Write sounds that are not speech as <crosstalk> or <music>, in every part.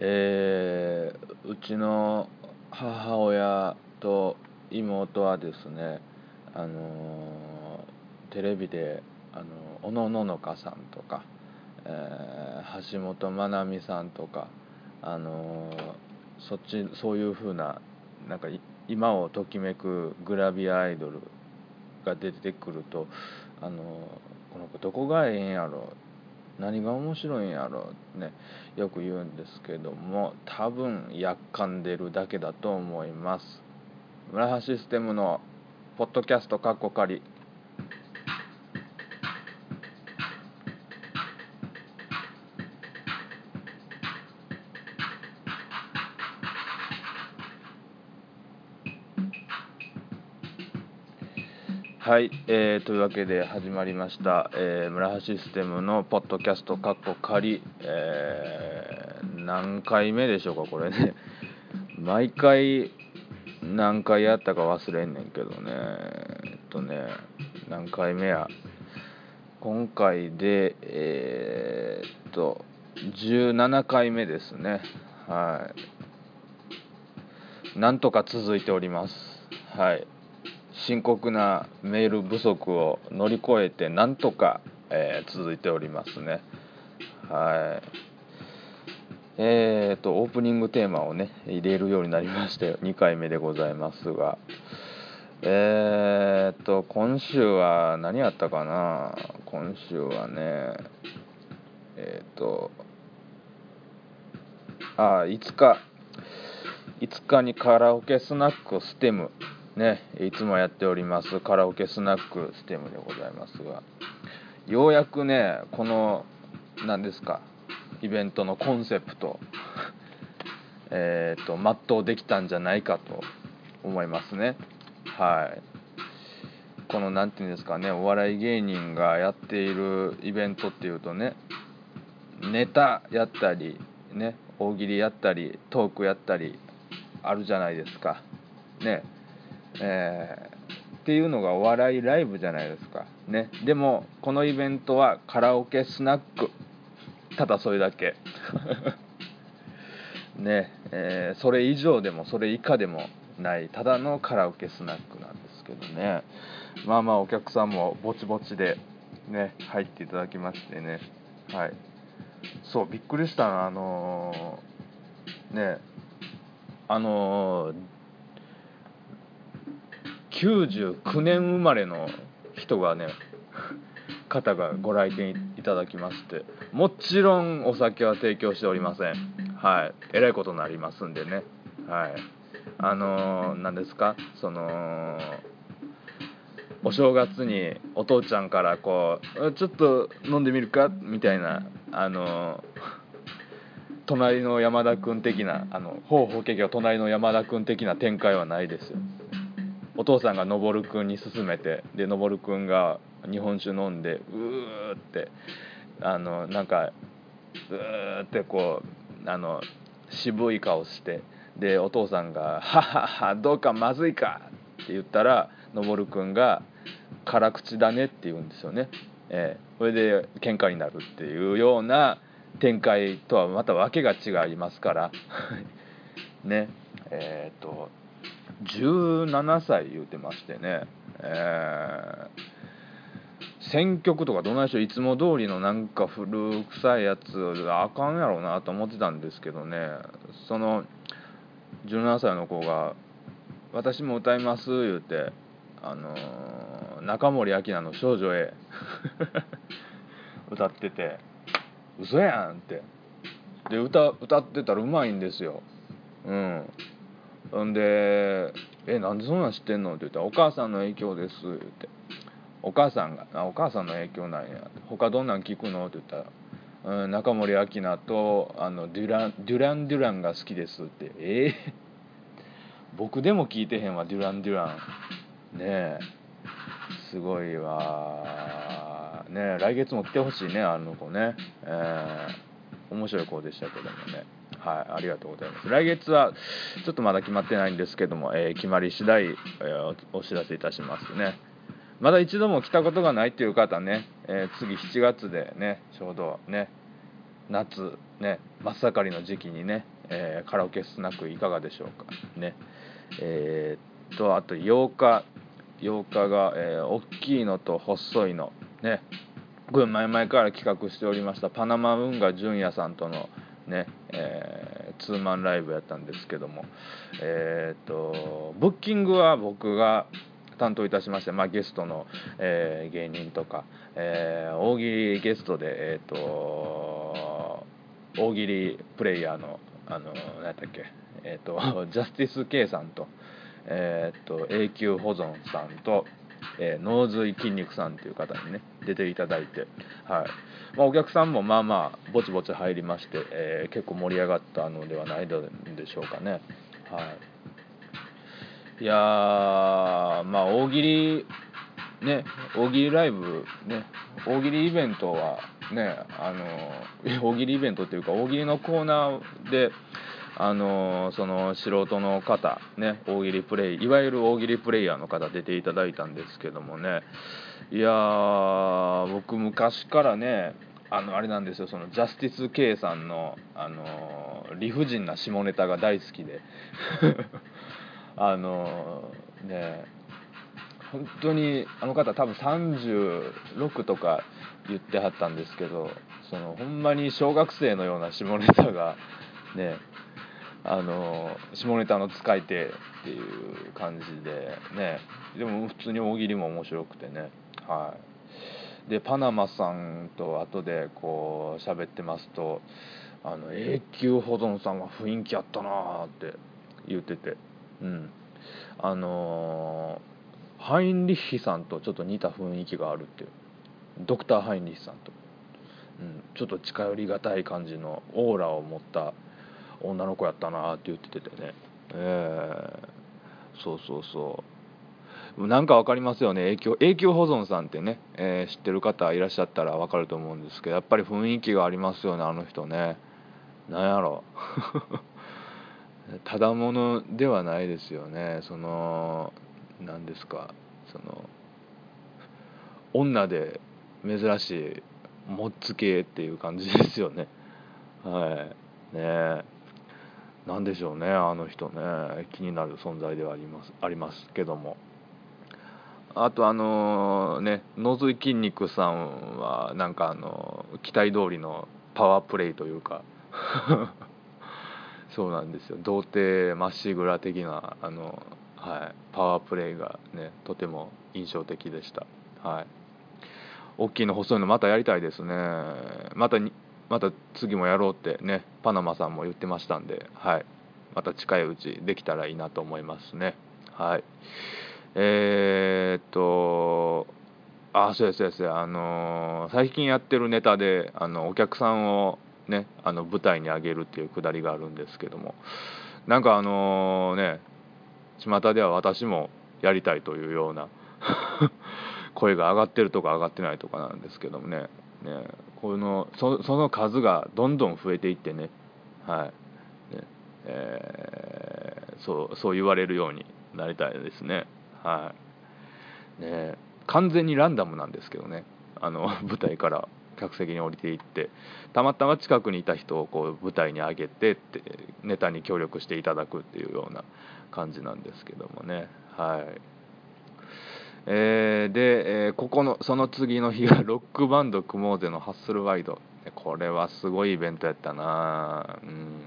えーうちの母親と妹はですねあのーテレビであの小野ののかさんとか、えー橋本まなみさんとかあのそっちそういう風ななんか今をときめくグラビアアイドルが出てくるとあのこの子どこがええんやろ何が面白いんやろねよく言うんですけども多分やっかんでるだけだと思います。村橋システムのポッドキャストカッコ仮はい、えーというわけで始まりました、えー村橋システムのポッドキャストカッコ仮、えー何回目でしょうかこれね。毎回何回やったか忘れんねんけどね。えっとね何回目や。今回でえーっと17回目ですね。はい。なんとか続いております。はい。深刻なメール不足を乗り越えてなんとか、えー続いておりますね。はい。えーとオープニングテーマをね入れるようになりまして <laughs> 2回目でございますが。えーと今週は何やったかな？今週はねえーとあ5日。5日にカラオケスナックステム。ねいつもやっておりますカラオケスナックステムでございますがようやくねこの何ですかイベントのコンセプト <laughs> えっ、と全うできたんじゃないかと思いますね。はい。この何て言うんですかねお笑い芸人がやっているイベントっていうとねネタやったりね大喜利やったりトークやったりあるじゃないですか。ね。えーっていうのがお笑いライブじゃないですか。ね。でもこのイベントはカラオケスナック。ただそれだけ。<laughs> ね。えーそれ以上でもそれ以下でもない。ただのカラオケスナックなんですけどね。まあまあお客さんもぼちぼちでね入っていただきましてね。はい。そうびっくりしたなあのーね。あのー99年生まれの人がね方がご来店いただきましてもちろんお酒は提供しておりません。はい。えらいことになりますんでね。はい。あのー、何ですか？そのお正月にお父ちゃんからこう「ちょっと飲んでみるか?」みたいなあの隣の山田君的なあのほうほうけけが隣の山田君的な展開はないですよ。お父さんがのぼるくんに勧めてでのぼるくんが日本酒飲んでうーってあのなんかうーってこうあの渋い顔してでお父さんが「はははどうかまずいか」って言ったらのぼるくんが「辛口だね」って言うんですよね。えーそれで喧嘩になるっていうような展開とはまた訳が違いますから。<laughs> ね。えっ、と17歳言うてましてね、えー選曲とかどないしょいつも通りのなんか古臭いやつがあかんやろうなと思ってたんですけどねその17歳の子が「私も歌います」言うてあのー中森明菜の「少女 A」<laughs> 歌ってて「嘘やん」って。で歌歌ってたらうまいんですよ。うん。んで「えなんでそんなん知ってんの?」って言ったら「お母さんの影響です」ってお母さんがあ「お母さんの影響なんや」他どんなん聞くの?」って言ったら「うん、中森明菜とあのデュランデュラン・デュランが好きです」って「え？ー <laughs> 僕でも聞いてへんわデュラン・デュラン」ねえ。すごいわねえ来月も来てほしいねあの子ね。えー。面白い子でしたけどもね。はいありがとうございます。来月はちょっとまだ決まってないんですけども、えー決まり次第、えーお知らせいたしますね。まだ一度も来たことがないっていう方ね、えー次7月でねちょうどね夏ね真っ盛りの時期にね、え、カラオケスナックいかがでしょうかね。え、っとあと8日8日が、えー、大きいのと細いのねこれ前々から企画しておりましたパナマ運河純也さんとのね、えー、ツーマンライブやったんですけどもえー、っとブッキングは僕が担当いたしまして、まあ、ゲストの、えー、芸人とか、えー、大喜利ゲストで、えーと、大喜利プレイヤーのあの何やったっけ、えーと、<laughs> ジャスティス K さんと,、えーと、永久保存さんと、えー、脳髄筋肉さんという方にね出ていただいて、はいまあ、お客さんもまあまあぼちぼち入りまして、えー、結構盛り上がったのではないでしょうかね。はいいやまあ大喜利ね大喜利ライブね大喜利イベントはねあの <laughs> 大喜利イベントっていうか大喜利のコーナーであのその素人の方ね大喜利プレイいわゆる大喜利プレイヤーの方出ていただいたんですけどもね。いや僕昔からねあのあれなんですよそのジャスティス K さんのあの理不尽な下ネタが大好きで。<laughs> あのね本当にあの方多分36とか言ってはったんですけどそのほんまに小学生のような下ネタがねあの下ネタの使い手っていう感じでね。でも普通に大喜利も面白くてね。はい。でパナマさんと後でこう喋ってますとあの永久保存さんは雰囲気あったなーって言ってて。うん。あのー、ハインリッヒさんとちょっと似た雰囲気があるっていう。ドクター・ハインリッヒさんと、うん、ちょっと近寄りがたい感じのオーラを持った女の子やったなって言っててね。えー、そうそうそう。なんか分かりますよね。影響永久保存さんってね、えー、知ってる方いらっしゃったら分かると思うんですけどやっぱり雰囲気がありますよねあの人ね。なんやろ。<laughs> ただものではないですよね。その何ですか。その女で珍しいもっつけっていう感じですよね。はい。ねえ。何でしょうねあの人ね。気になる存在ではありますありますけども。あとあのね野髄筋肉さんはなんかあの期待通りのパワープレイというか。<laughs> そうなんですよ。童貞まっしぐら的なあの、はい、パワープレイがねとても印象的でした。はい。大きいの細いのまたやりたいですね。またまた次もやろうってねパナマさんも言ってましたんではい。また近いうちできたらいいなと思いますね。はい。えー、っとあそうやそうやそうや。あのー、最近やってるネタであのお客さんをね、あの舞台に上げるっていうくだりがあるんですけどもなんかあのね巷では私もやりたいというような <laughs> 声が上がってるとか上がってないとかなんですけどもね。ねこのその数がどんどん増えていってね。はい。ね、えー、そうそう言われるようになりたいですね。はい。ね完全にランダムなんですけどね。あの <laughs> 舞台から客席に降りていってたまたま近くにいた人をこう舞台に上げてってネタに協力していただくっていうような感じなんですけどもね。はい。えー、で、えー、ここのその次の日が <laughs> ロックバンド組もうぜのハッスルワイド。これはすごいイベントやったな。うん。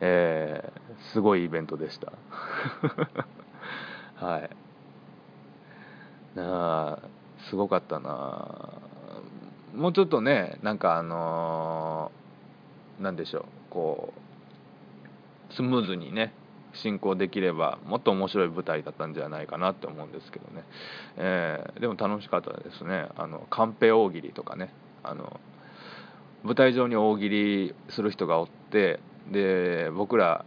えー、すごいイベントでした。<laughs> はい。なあすごかったな。もうちょっとねなんかあのー、なんでしょう。こうスムーズにね進行できればもっと面白い舞台だったんじゃないかなって思うんですけどね、えー、でも楽しかったですね。あのカンペ大喜利とかね。あの舞台上に大喜利する人がおってで僕ら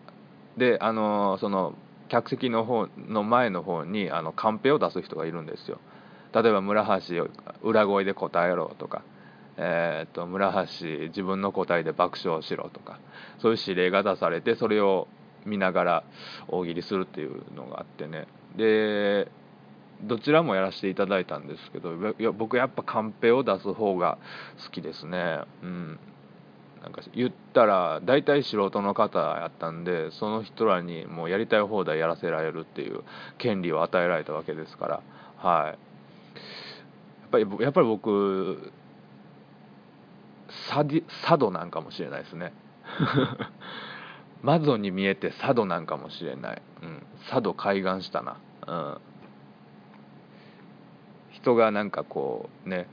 であのその客席の方の前の方にあのカンペを出す人がいるんですよ。例えば村橋裏声で答えろとかえーと、村橋自分の答えで爆笑しろとかそういう指令が出されてそれを見ながら大喜利するっていうのがあってね。でどちらもやらせていただいたんですけどや僕やっぱカンペを出す方が好きですね。うん。なんか言ったら大体素人の方やったんでその人らにもうやりたい放題やらせられるっていう権利を与えられたわけですから。はい。やっぱりやっぱり僕サディ佐渡なんかもしれないですね。マゾに見えて佐渡なんかもしれない、うん、佐渡海岸したな、うん、人がなんかこうね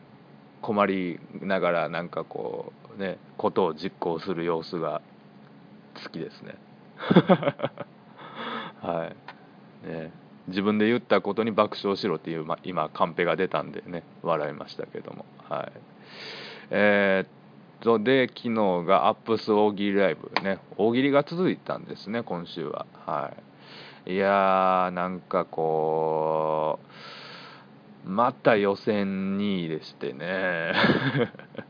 困りながらなんかこうねことを実行する様子が好きですね。<laughs> はい。ね。自分で言ったことに爆笑しろっていう、ま、今カンペが出たんでね笑いましたけども。はい。えー、っとで昨日がアップス大喜利ライブね。大喜利が続いたんですね今週は。はい。いやーなんかこうまた予選2位でしてね。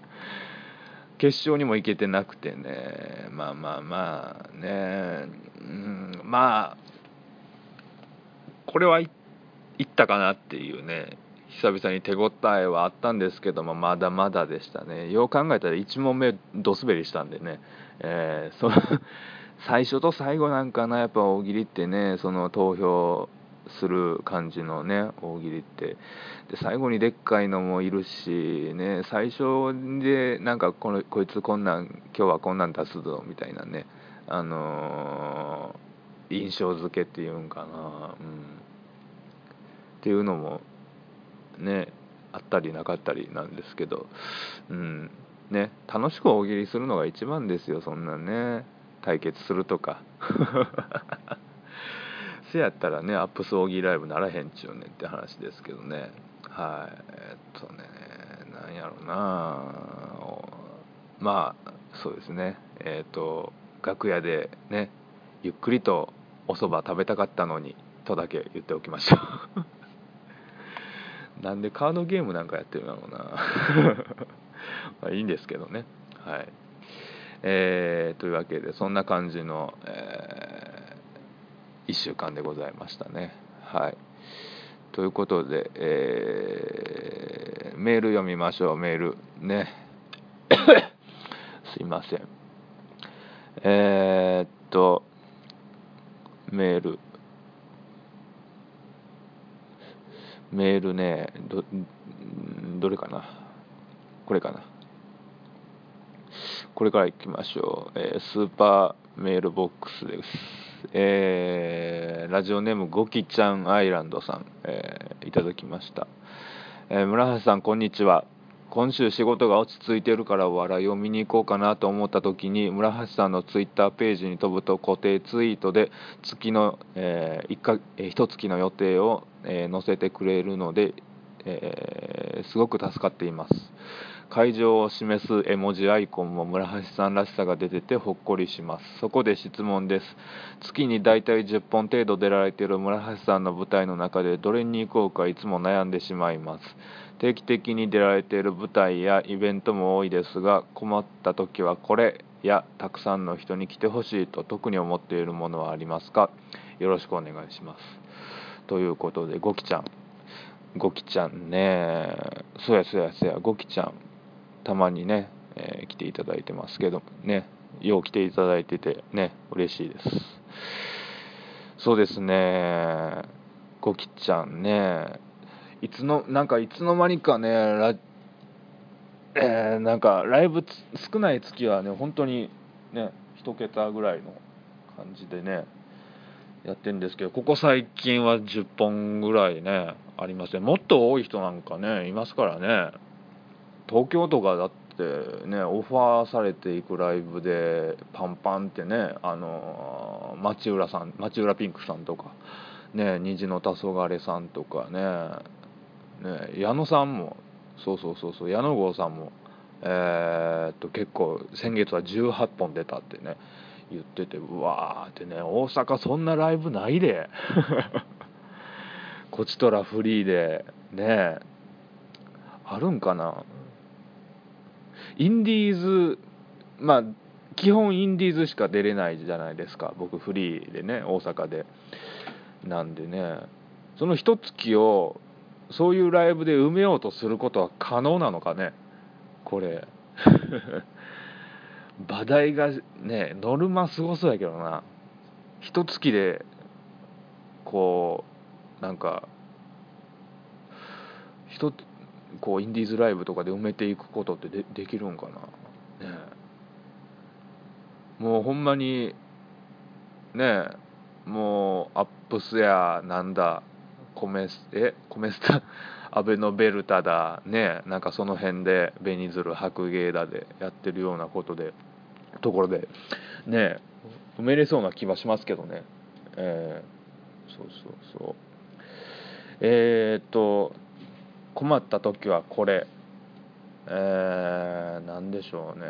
<laughs> 決勝にも行けてなくてね。まあまあまあね、うん、まあこれは行ったかなっていうね。久々に手応えはあったんですけどもまだまだでしたね。よう考えたら1問目ドスベリしたんでね、えー、その <laughs> 最初と最後なんかなやっぱ大喜利ってねその投票する感じのね大喜利って。で最後にでっかいのもいるしね最初でなんかこのこいつこんなん今日はこんなん出すぞみたいなねあのー、印象付けっていうんかな、うん、っていうのもねあったりなかったりなんですけどうんね楽しく大喜利するのが一番ですよそんなね対決するとか。<laughs> せやったらねアップス大喜利ライブならへんちゅうねんって話ですけどね。はいえっとねなんやろうな。まあそうですね。えっ、と楽屋でねゆっくりとお蕎麦食べたかったのにとだけ言っておきましょう。なんでカードゲームなんかやってるんだろうな。<laughs> まあいいんですけどね。はい。えー、というわけでそんな感じの、えー、1週間でございましたね。はい。ということで、えー、メール読みましょう。メールね。<coughs> すいません。えー、っとメール。メールねどどれかな？これかな？これからいきましょう、えー、スーパーメールボックスです、えー、ラジオネームゴキちゃんアイランドさん、えー、いただきました、え村橋さんこんにちは。今週仕事が落ち着いてるからお笑いを見に行こうかなと思った時に村橋さんのツイッターページに飛ぶと固定ツイートで月の、えー、1か、え1月の予定を、えー、載せてくれるので、えー、すごく助かっています。会場を示す絵文字アイコンも村橋さんらしさが出ててほっこりします。そこで質問です。月にだいたい10本程度出られている村橋さんの舞台の中でどれに行こうかいつも悩んでしまいます。定期的に出られている舞台やイベントも多いですが困った時はこれやたくさんの人に来てほしいと特に思っているものはありますか？よろしくお願いします。ということでゴキちゃん。ゴキちゃんね。そやそやそや。ゴキちゃんたまにね、えー、来ていただいてますけどね。よう来ていただいててね嬉しいです。そうですね。ゴキちゃんね。いつのなんかいつの間にかねラ、えー、なんかライブ少ない月はね本当にね1桁ぐらいの感じでね。やってるんですけどここ最近は10本ぐらいねありますね。もっと多い人なんかねいますからね。東京とかだってねオファーされていくライブでパンパンってねあの町浦さん町浦ピンクさんとかね虹の黄昏さんとかねね、矢野さんもそうそうそうそう矢野郷さんもえー、っと結構先月は18本出たってね言っててうわーってね大阪そんなライブないで。<laughs> こちとらフリーでねあるんかな。インディーズまあ基本インディーズしか出れないじゃないですか。僕フリーでね大阪で。なんでねその一月をそういうライブで埋めようとすることは可能なのかね。これ。馬代がねノルマすごそうやけどな。一月でこうなんか一こうインディーズライブとかで埋めていくことってでできるんかな。ね。もうほんまにねもうアップスやなんだコメスえコメスタ <laughs> アベノベルタだねなんかその辺で紅鶴白芸だでやってるようなことで。ところでね埋めれそうな気はしますけどね。えー、そうそうそう。えー、っと困った時はこれ。えー、何でしょうね。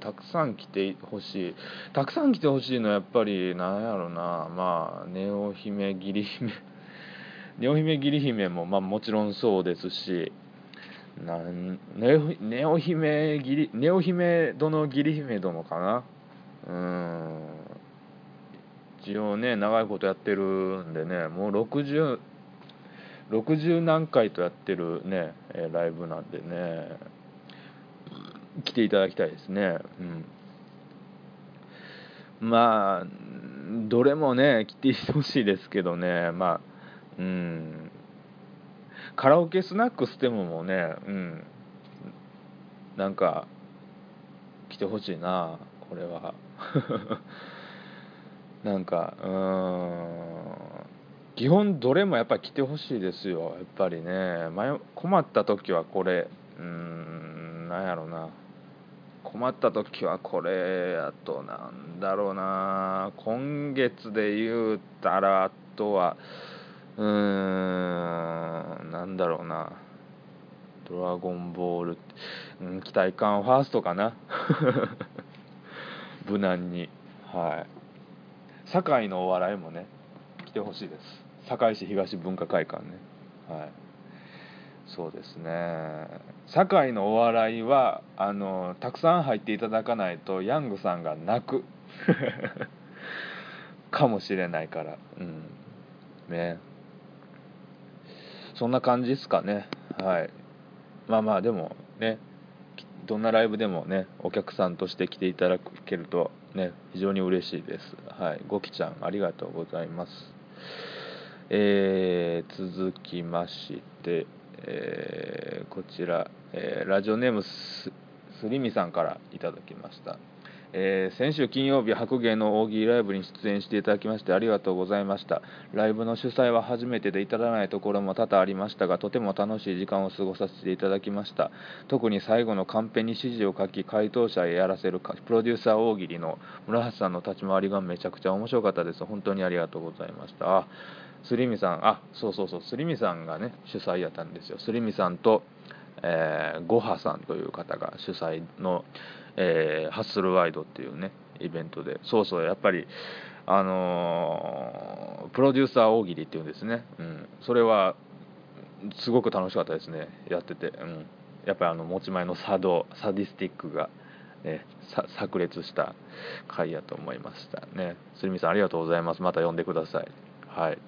たくさん来てほしい。たくさん来てほしいのはやっぱりなんやろな。まあネオ姫義理姫ネオ姫義理姫もまあもちろんそうですし。なんネオネオ姫義理ネオ姫殿義理姫殿かな？うん。一応ね長いことやってるんでねもう60 60何回とやってるねライブなんでね来ていただきたいですね。うん。まあどれもね来てほしいですけどねまあうん。カラオケスナックステムもねうん。なんか来てほしいなこれは。<laughs> なんかうん。基本どれもやっぱり来てほしいですよやっぱりね。困った時はこれうんなんやろな。困った時はこれやとなんだろうな。今月で言うたらあとはうーんなんだろうな。ドラゴンボール、うん、期待感ファーストかな。<laughs> 無難に。はい。堺のお笑いもね来てほしいです。堺市東文化会館ね。はい。そうですね。堺のお笑いはあのたくさん入っていただかないとヤングさんが泣く。<laughs> かもしれないから。うん。ね。そんな感じですかね。はい。まあまあでもねどんなライブでもねお客さんとして来ていただけるとね非常に嬉しいです。はい。ゴキちゃんありがとうございます。えー、続きまして、えー、こちら、えー、ラジオネームすりみさんからいただきました。えー、先週金曜日白芸の大喜利ライブに出演していただきましてありがとうございました。ライブの主催は初めてで至らないところも多々ありましたがとても楽しい時間を過ごさせていただきました。特に最後のカンペに指示を書き回答者へやらせるプロデューサー大喜利の村橋さんの立ち回りがめちゃくちゃ面白かったです。本当にありがとうございました。あすりみさん。あそうそうそう。すりみさんがね主催やったんですよ。すりみさんとえー、ゴハさんという方が主催の、えー、ハッスルワイドっていうねイベントでそうそうやっぱりあのー、プロデューサー大喜利っていうんですね、うん、それはすごく楽しかったですね。やってて、うん、やっぱりあの持ち前のサドサディスティックが、ね、炸裂した回やと思いました。ね。すりみさんありがとうございます。また呼んでください。はい。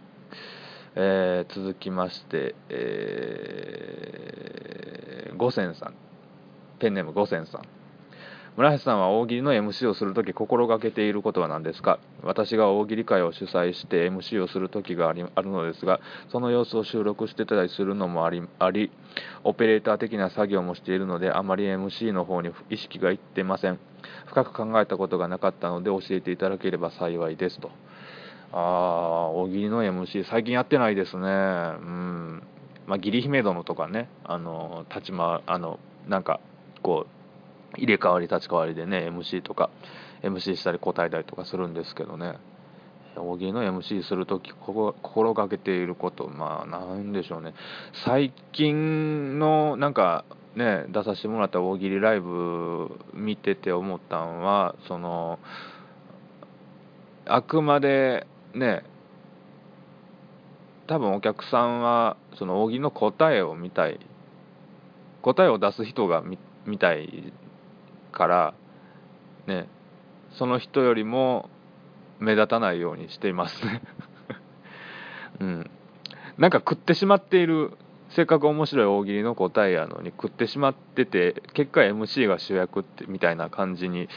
えー、続きまして、えー、五千さん。ペンネーム五千さん。村橋さんは大喜利の MC をするとき心がけていることは何ですか？私が大喜利会を主催して MC をする時がありあるのですがその様子を収録してたりするのもありありオペレーター的な作業もしているのであまり MC の方に意識がいってません。深く考えたことがなかったので教えていただければ幸いですと。ああ大喜利の MC 最近やってないですね。うん。まあ義理姫殿とかねあの立ち回あのなんかこう入れ替わり立ち替わりでね MC とか MC したり答えたりとかするんですけどね。大喜利の MC するとき心がけていることまあなんでしょうね。最近のなんかね出させてもらった大喜利ライブ見てて思ったんはそのあくまでね多分お客さんはその扇の答えを見たい答えを出す人が見たいからねその人よりも目立たないようにしていますね。うん。なんか食ってしまっているせっかく面白い大喜利の答えやのに食ってしまってて結果 MC が主役ってみたいな感じに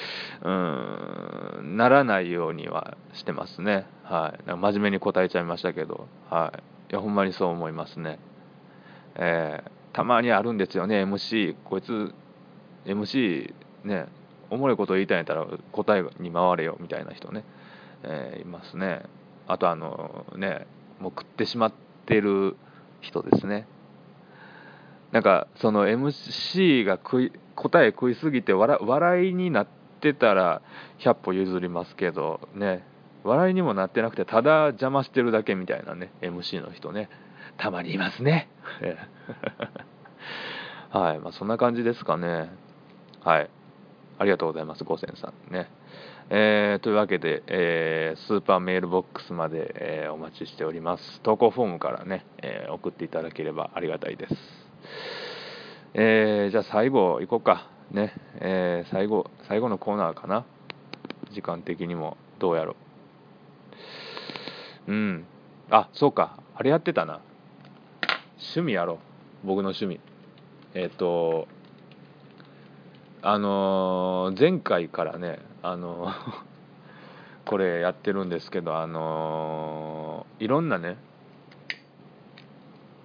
うんならないようにはしてますね。はい。真面目に答えちゃいましたけど。はい。いやほんまにそう思いますね。えー、たまにあるんですよね MC こいつ MC ねおもろいこと言いたいんやったら答えに回れよみたいな人ね、えー、いますね。あとあのねもう食ってしまってる人ですね。なんかその MC が食い答え食いすぎて笑いになってたら100歩譲りますけどね。笑いにもなってなくてただ邪魔してるだけみたいなね MC の人ね。たまにいますね。<laughs> はい。まあそんな感じですかね。はい。ありがとうございます五千さんね。えー、というわけで、えー、スーパーメールボックスまで、えー、お待ちしております。投稿フォームからね、え送っていただければありがたいです。えー、じゃあ最後行こうか。ね、えー、最後最後のコーナーかな。時間的にも。どうやろう。うん。あそうか。あれやってたな。趣味やろう。僕の趣味。えっ、ー、とあのー、前回からねあの、<laughs> これやってるんですけどあのいろんなね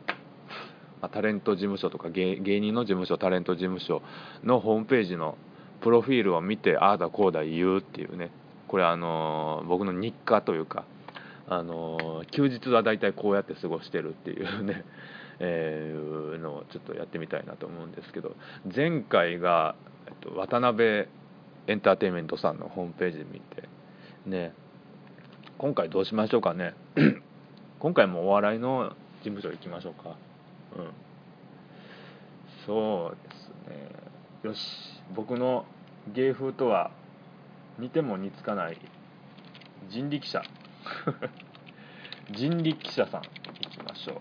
まあ、タレント事務所とか芸人の事務所タレント事務所のホームページのプロフィールを見てああだこうだ言うっていうね。これあの、僕の日課というか、あの、休日は大体こうやって過ごしてるっていうね、<laughs> えー、のをちょっとやってみたいなと思うんですけど前回が、えっと、渡辺エンターテインメントさんのホームページ見てね。今回どうしましょうかね。<clears throat> 今回もお笑いの事務所行きましょうか。うん。そうですね。よし。僕の芸風とは似ても似つかない人力車。人力車さん。行きましょう。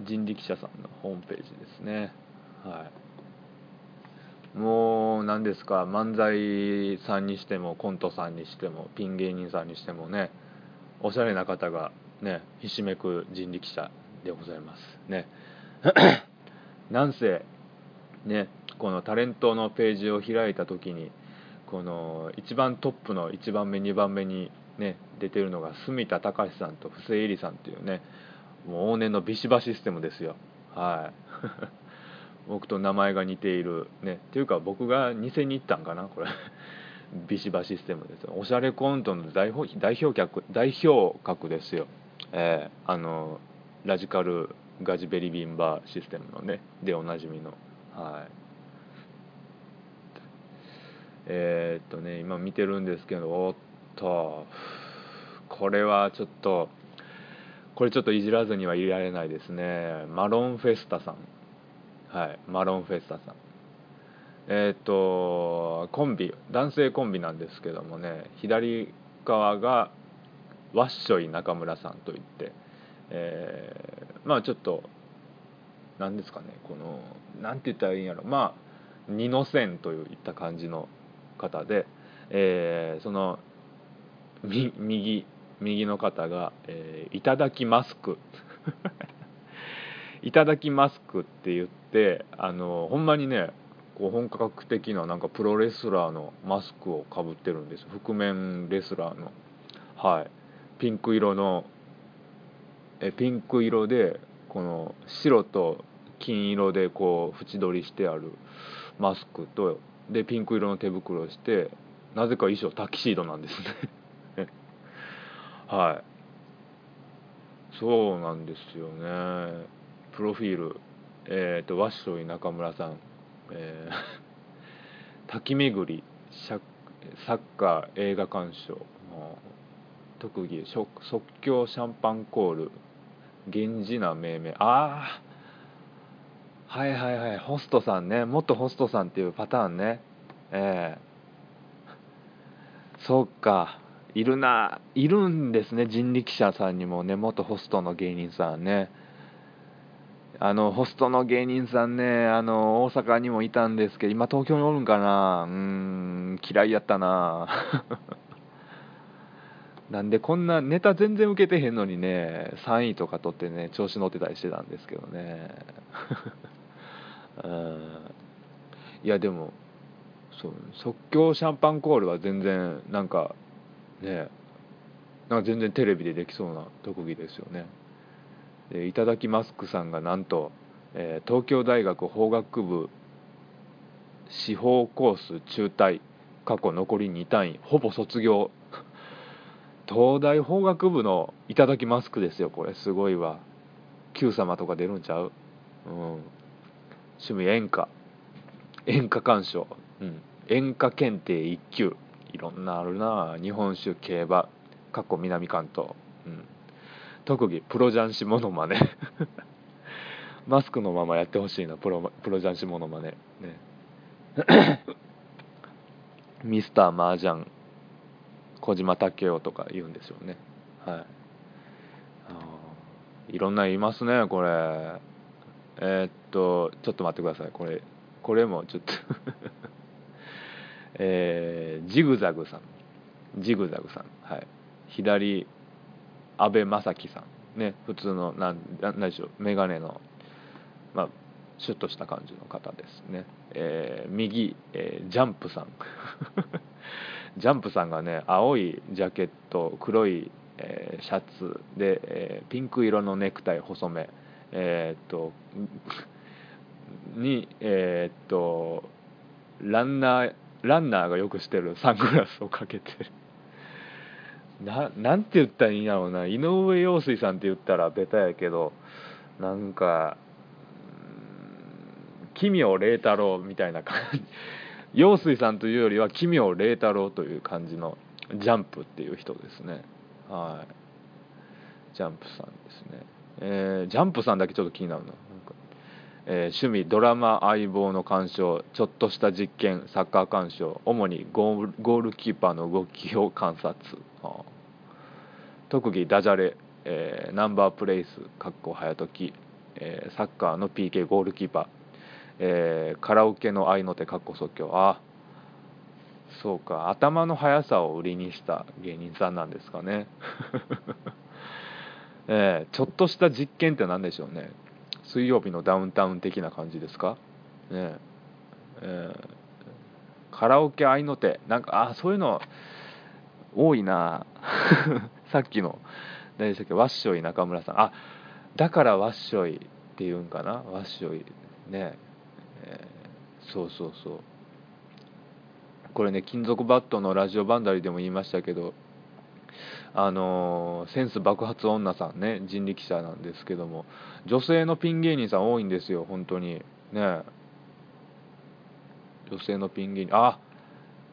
人力車さんのホームページですね。はい。もう何ですか？漫才さんにしてもコントさんにしてもピン芸人さんにしてもねおしゃれな方がねひしめく人力車でございますね。<clears throat> なんせねこのタレントのページを開いた時にこの一番トップの1番目2番目にね出てるのが住田隆さんと布施恵里さんっていうねもう往年のビシバシステムですよ。はい。<laughs> 僕と名前が似ているねっていうか僕が似せに行ったんかなこれ。<laughs> ビシバシステムですよ。おしゃれコントの代表代表客代表格ですよえー、あのラジカルガジベリビンバーシステムのねでおなじみのはい。えー、っとね今見てるんですけどおっとこれはちょっとこれちょっといじらずにはいられないですね。マロンフェスタさん。はいマロンフェスタさん。えー、っとコンビ男性コンビなんですけどもね左側がワッショイ中村さんといってえー、まあちょっと何ですかねこの何て言ったらいいんやろ。まあ二の線といった感じの方で、えー、その右右の方が、えー、いただきマスク。<laughs> いただきマスクって言ってあのほんまにねこう本格的ななんかプロレスラーのマスクをかぶってるんです覆面レスラーの。はい。ピンク色のえピンク色でこの白と金色でこう縁取りしてあるマスクとでピンク色の手袋をしてなぜか衣装タキシードなんですね。<laughs> はい。そうなんですよね。プロフィールえっ、ー、とワッショイ中村さん、えー、<laughs> 滝巡りサッカー映画鑑賞。特技即興シャンパンコール源氏な命名。ああはいはいはい。ホストさんね。元ホストさんっていうパターンね。ええ。ー、そうか。いるな。いるんですね。人力車さんにもね。元ホストの芸人さんね。あのホストの芸人さんね。あの大阪にもいたんですけど今東京におるんかな。うん。嫌いやったな。なんでこんなネタ全然受けてへんのにね3位とか取ってね調子乗ってたりしてたんですけどね。<laughs> うん。いやでもそう即興シャンパンコールは全然なんかねなんか全然テレビでできそうな特技ですよね。でいただきマスクさんがなんと、えー、東京大学法学部司法コース中退過去残り2単位ほぼ卒業東大法学部のいただきマスクですよこれ。すごいわ。Q 様とか出るんちゃう？うん。趣味演歌。演歌鑑賞、うん、演歌検定1級。いろんなあるな。日本酒競馬。過去南関東、うん、特技プロ雀士モノマネ。<laughs> マスクのままやってほしいな。プロプロ雀士モノマネ。ね。<coughs> ミスター麻雀。小島武雄とか言うんですよね。はい。いろんな言いますねこれ。えー、っとちょっと待ってください。これこれもちょっと。<laughs> えー、ジグザグさん。ジグザグさん。はい。左安倍正樹さん。ね普通のなんなんでしょう。眼鏡のまあシュッとした感じの方ですね、えー、右、えー、ジャンプさん。<laughs> ジャンプさんがね青いジャケット黒い、えー、シャツで、えピンク色のネクタイ細めえっとにえっとランナーランナーがよくしてるサングラスをかけて。るななんて言ったらいいんやろうな。井上陽水さんって言ったらベタやけどなんか奇妙麗太郎みたいな感じ。陽水さんというよりは奇妙麗太郎という感じのジャンプっていう人ですね。はい。ジャンプさんですね。えー、ジャンプさんだけちょっと気になるな。えー、趣味ドラマ相棒の鑑賞ちょっとした実験サッカー鑑賞主にゴールキーパーの動きを観察。特技ダジャレ、えー、ナンバープレイスかっこ早時、えー、サッカーの PK ゴールキーパー、えー、カラオケの愛の手かっこ即興。あそうか。頭の速さを売りにした芸人さんなんですかね。<laughs> えー、ちょっとした実験って何でしょうね。水曜日のダウンタウン的な感じですか？ね。えー、カラオケ愛の手。なんかあそういうの多いな。<laughs> さっきの。何でしたっけ？ワッショイ中村さん。あだからワッショイっていうんかな？ワッショイね。え、そうそうそう。これね金属バットのラジオバンダリでも言いましたけどあのセンス爆発女さんね人力車なんですけども女性のピン芸人さん多いんですよ本当に。ね。女性のピン芸人。あ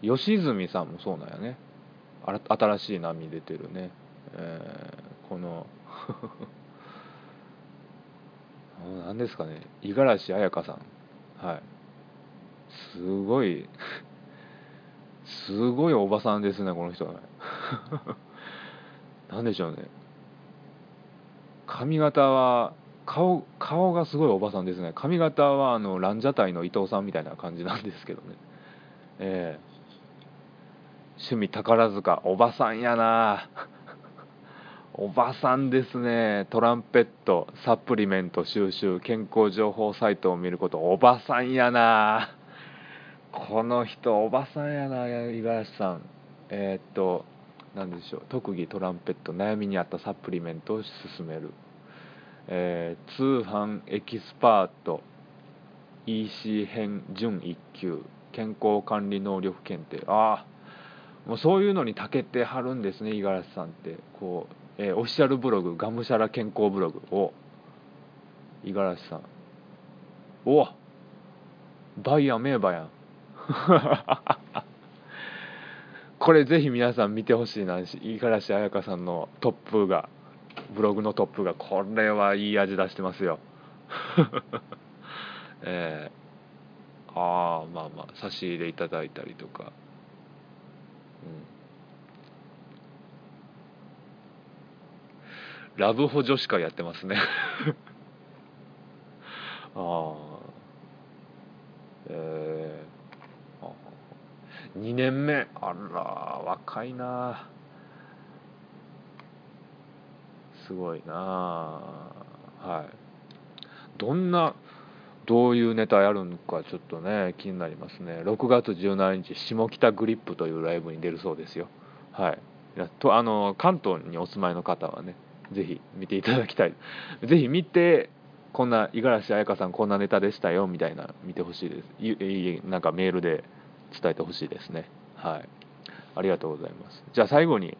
吉住さんもそうなんやね。新しい波出てるね、えー、この <laughs> 何ですかね。五十嵐彩香さん。はい。すごいすごいおばさんですねこの人はね。<laughs> 何でしょうね。髪型は顔顔がすごいおばさんですね。髪型はあのランジャタイの伊藤さんみたいな感じなんですけどね。ええ。趣味宝塚おばさんやな。おばさんですね。トランペットサプリメント収集健康情報サイトを見ることおばさんやな。この人おばさんやな五十嵐さん。えー、っと何でしょう。特技トランペット。悩みに合ったサプリメントを勧める、えー、通販エキスパート。EC 編準1級。健康管理能力検定。ああもうそういうのにたけてはるんですね五十嵐さんって。こう、えー、オフィシャルブログ。がむしゃら健康ブログ。を五十嵐さん。おバイヤー名馬やん。<laughs> これぜひ皆さん見てほしいな。五十嵐彩香さんのトップがブログのトップがこれはいい味出してますよ。<laughs> えー、ああまあまあ差し入れいただいたりとか。うん。ラブホ女子会やってますね。<laughs> ああえー2年目。あら若いな。すごいな。はい。どんなどういうネタやるのかちょっとね気になりますね。6月17日下北グリップというライブに出るそうですよ。はい。とあの関東にお住まいの方はねぜひ見ていただきたい。ぜひ見てこんな五十嵐彩香さんこんなネタでしたよみたいな見てほしいです。いいなんかメールで伝えてほしいですね。はい。ありがとうございます。じゃあ最後に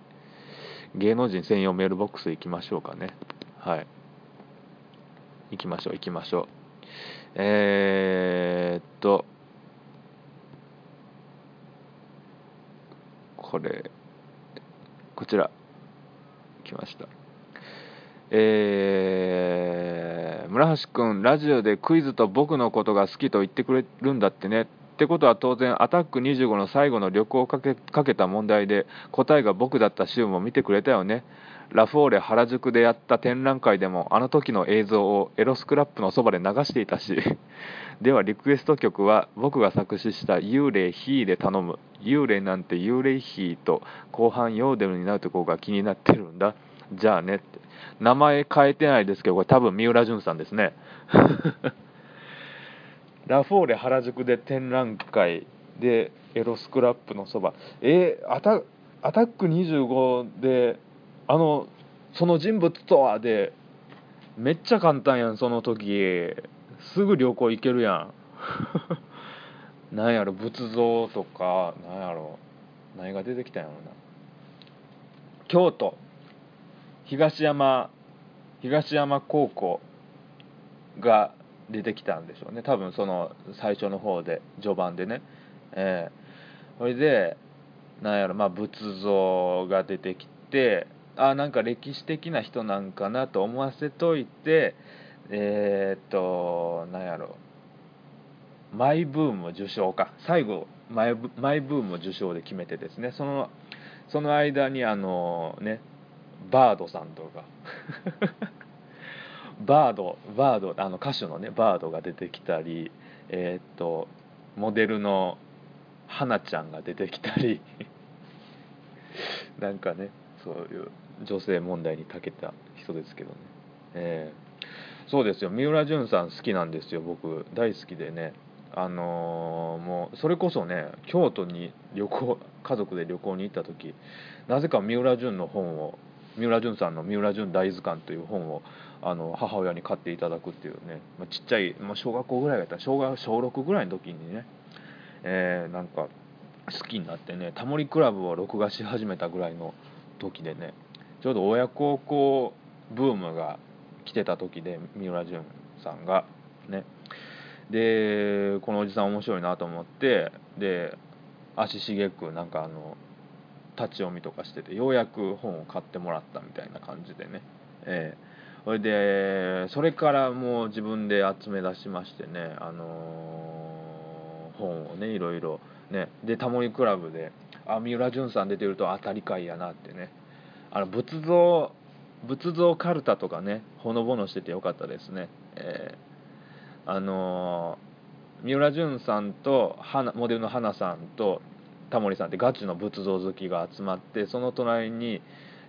芸能人専用メールボックス行きましょうかね。はい。行きましょう行きましょう。えー、っとこれこちら。来ました。えー、村橋君ラジオでクイズと僕のことが好きと言ってくれるんだってね。ってことは当然アタック25の最後の旅行をかけかけた問題で答えが僕だった週も見てくれたよね。ラフォーレ原宿でやった展覧会でもあの時の映像をエロスクラップのそばで流していたし。<laughs> ではリクエスト曲は僕が作詞した「幽霊ヒー」で頼む。幽霊なんて幽霊ヒーと後半ヨーデルになるところが気になってるんだ。じゃあねって。名前変えてないですけどこれ多分三浦淳さんですね。<laughs> ラフォーレ原宿で展覧会でエロスクラップのそば。えー、アタアタック25であのその人物とはでめっちゃ簡単やんその時。すぐ旅行行けるやん。<laughs> なんやろ仏像とかなんやろ何が出てきたんやろな。京都。東山東山高校が出てきたんでしょうね。多分その最初の方で序盤でね。ええ。ー、それでなんやろまあ仏像が出てきてあなんか歴史的な人なんかなと思わせといてえー、っとなんやろマイブーム受賞か。最後マイブーム受賞で決めてですね。そのその間にあのねバードさんとか。バードバードあの歌手のねバードが出てきたりえー、っとモデルの花ちゃんが出てきたり <laughs> なんかねそういう女性問題に長けた人ですけどね、えー、そうですよ。三浦淳さん好きなんですよ僕。大好きでね。あのー、もうそれこそね京都に旅行家族で旅行に行った時なぜか三浦淳の本を三浦淳さんの「三浦淳大図鑑」という本をあの母親に買っていただくっていうね、まあ、ちっちゃい、まあ、小学校ぐらいだったら小学小6ぐらいの時にね、えー、なんか好きになってねタモリクラブを録画し始めたぐらいの時でね。ちょうど親孝行ブームが来てた時で三浦淳さんがね。でこのおじさん面白いなと思ってで足しげくなんかあの立ち読みとかしててようやく本を買ってもらったみたいな感じでね。えー、それでそれからもう自分で集め出しましてねあのー、本をねいろいろね。でタモリクラブであ三浦淳さん出てると当たり会やなってね。あの仏像仏像かるたとかねほのぼのしててよかったですね、えー、あのー、三浦淳さんとモデルの花さんとタモリさんってガチの仏像好きが集まってその隣に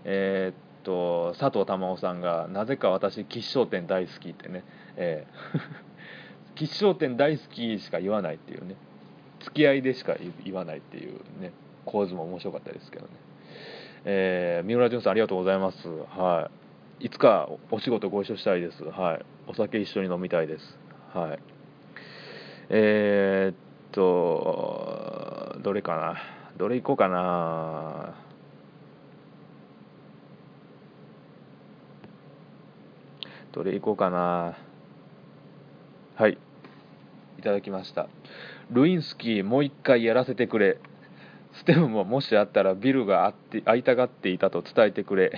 えー、っと佐藤珠緒さんがなぜか私吉祥天大好きってね、えー、<laughs> 吉祥天大好きしか言わないっていうね付き合いでしか言わないっていうね構図も面白かったですけどねえー、三浦淳さんありがとうございます。はい。いつかお仕事ご一緒したいです。はい。お酒一緒に飲みたいです。はい。えー、っと、どれかな。どれ行こうかな。どれ行こうかな。はい。いただきました。ルインスキーもう一回やらせてくれ。ステムももしあったらビルがあって会いたがっていたと伝えてくれ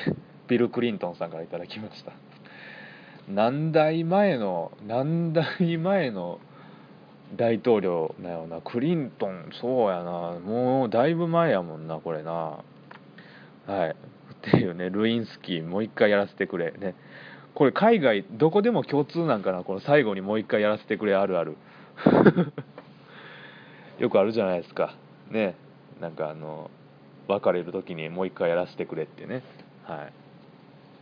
ビル・クリントンさんからいただきました何代前の何代前の大統領だよなクリントンそうやなもうだいぶ前やもんなこれなはいっていうねルインスキーもう一回やらせてくれねこれ海外どこでも共通なんかなこの最後にもう一回やらせてくれあるある。<laughs> よくあるじゃないですか。ね。なんかあの別れる時にもう一回やらせてくれってね。はい。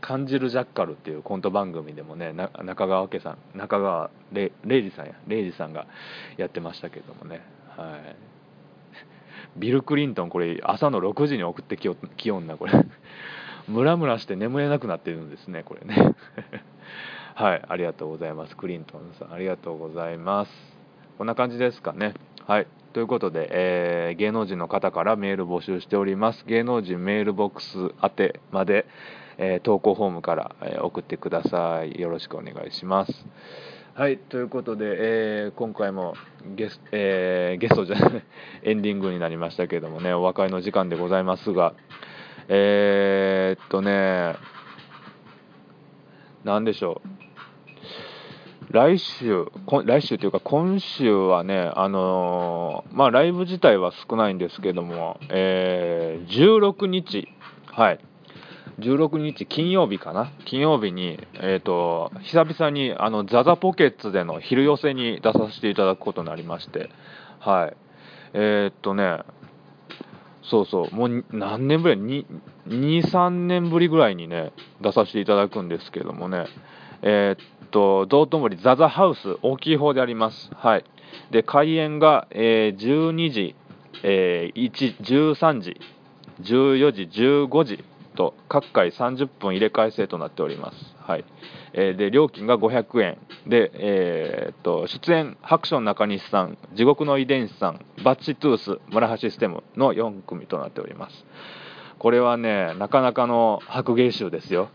感じるジャッカル」っていうコント番組でもね中川家さん中川礼二さんや。礼二さんがやってましたけどもね。はい。ビル・クリントンこれ朝の6時に送ってきよきよんなこれ。ムラムラして眠れなくなってるんですねこれね。<laughs> はいありがとうございます。クリントンさんありがとうございます。こんな感じですかね。はいということで、えー、芸能人の方からメール募集しております。芸能人メールボックス宛てまで、えー、投稿フォームから、え、送ってください。よろしくお願いします。はいということで、え今回もゲス,、えゲストじゃないエンディングになりましたけどもねお別れの時間でございますがえー、っとね何でしょう。来週、来週というか今週はね、あのー、まあライブ自体は少ないんですけども、えー、16日、はい、16日金曜日かな、金曜日に、えーと、久々にあのザザポケッツでの昼寄せに出させていただくことになりまして、はい、えー、っとね、そうそう。もう何年ぶり23年ぶりぐらいにね出させていただくんですけどもね。えー、っと道頓堀ザザハウス大きい方であります。はい。で開演が、えー、12時、えー、1 13時14時15時と各回30分入れ替え制となっております。はい。えー、で料金が500円。で、えー、っと出演ハクション中西さん地獄の遺伝子さんバッチトゥース村橋システムの4組となっております。これはねなかなかの白芸集ですよ。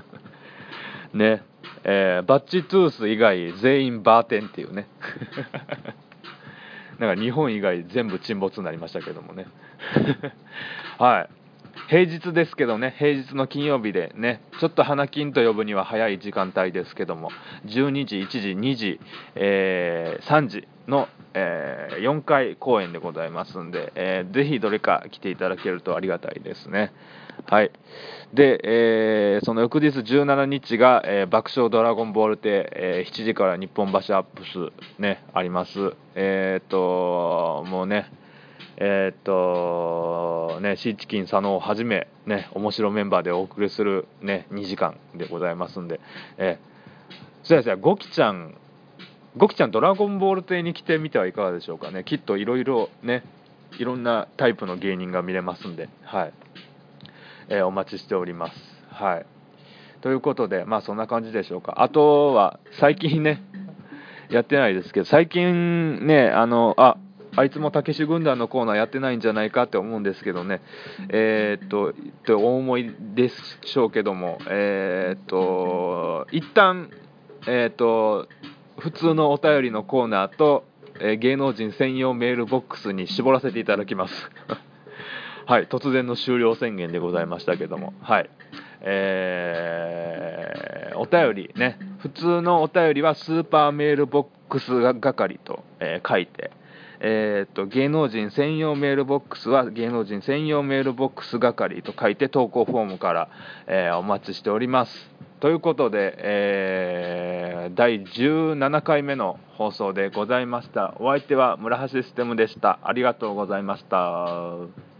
<laughs> ね。えー、バッチトゥース以外全員バーテンっていうね。<laughs> なんか日本以外全部沈没になりましたけどもね。<laughs> はい。平日ですけどね、平日の金曜日でね、ちょっと花金と呼ぶには早い時間帯ですけども、12時、1時、2時、えー、3時の、えー、4回公演でございますんで、えー、ぜひどれか来ていただけるとありがたいですね。はい。で、えー、その翌日17日が、えー、爆笑ドラゴンボール亭、えー、7時から日本橋アップスね、あります。えっ、と、もうね、えー、っと、ね、シーチキン佐野をはじめ、ね、面白メンバーでお送りする、ね、2時間でございますんで、えー、そうですね、ゴキちゃん、ゴキちゃんドラゴンボール亭に来てみてはいかがでしょうかね。きっといろいろね、いろんなタイプの芸人が見れますんで、はい。えー、お待ちしております。はい。ということで、まあそんな感じでしょうか。あとは、最近ね、やってないですけど、最近ね、あの、あ、あいつもたけし軍団のコーナーやってないんじゃないかって思うんですけどね、えー、っと、とお思いでしょうけども、えー、っと、一旦、えー、っと、普通のお便りのコーナーと、え、芸能人専用メールボックスに絞らせていただきます。<laughs> はい、突然の終了宣言でございましたけども、はい。えー、お便りね、普通のお便りはスーパーメールボックス係と、えー、書いて、えーと、芸能人専用メールボックスは芸能人専用メールボックス係と書いて投稿フォームから、えー、お待ちしております。ということで、えー、第17回目の放送でございました。お相手は村橋システムでした。ありがとうございました。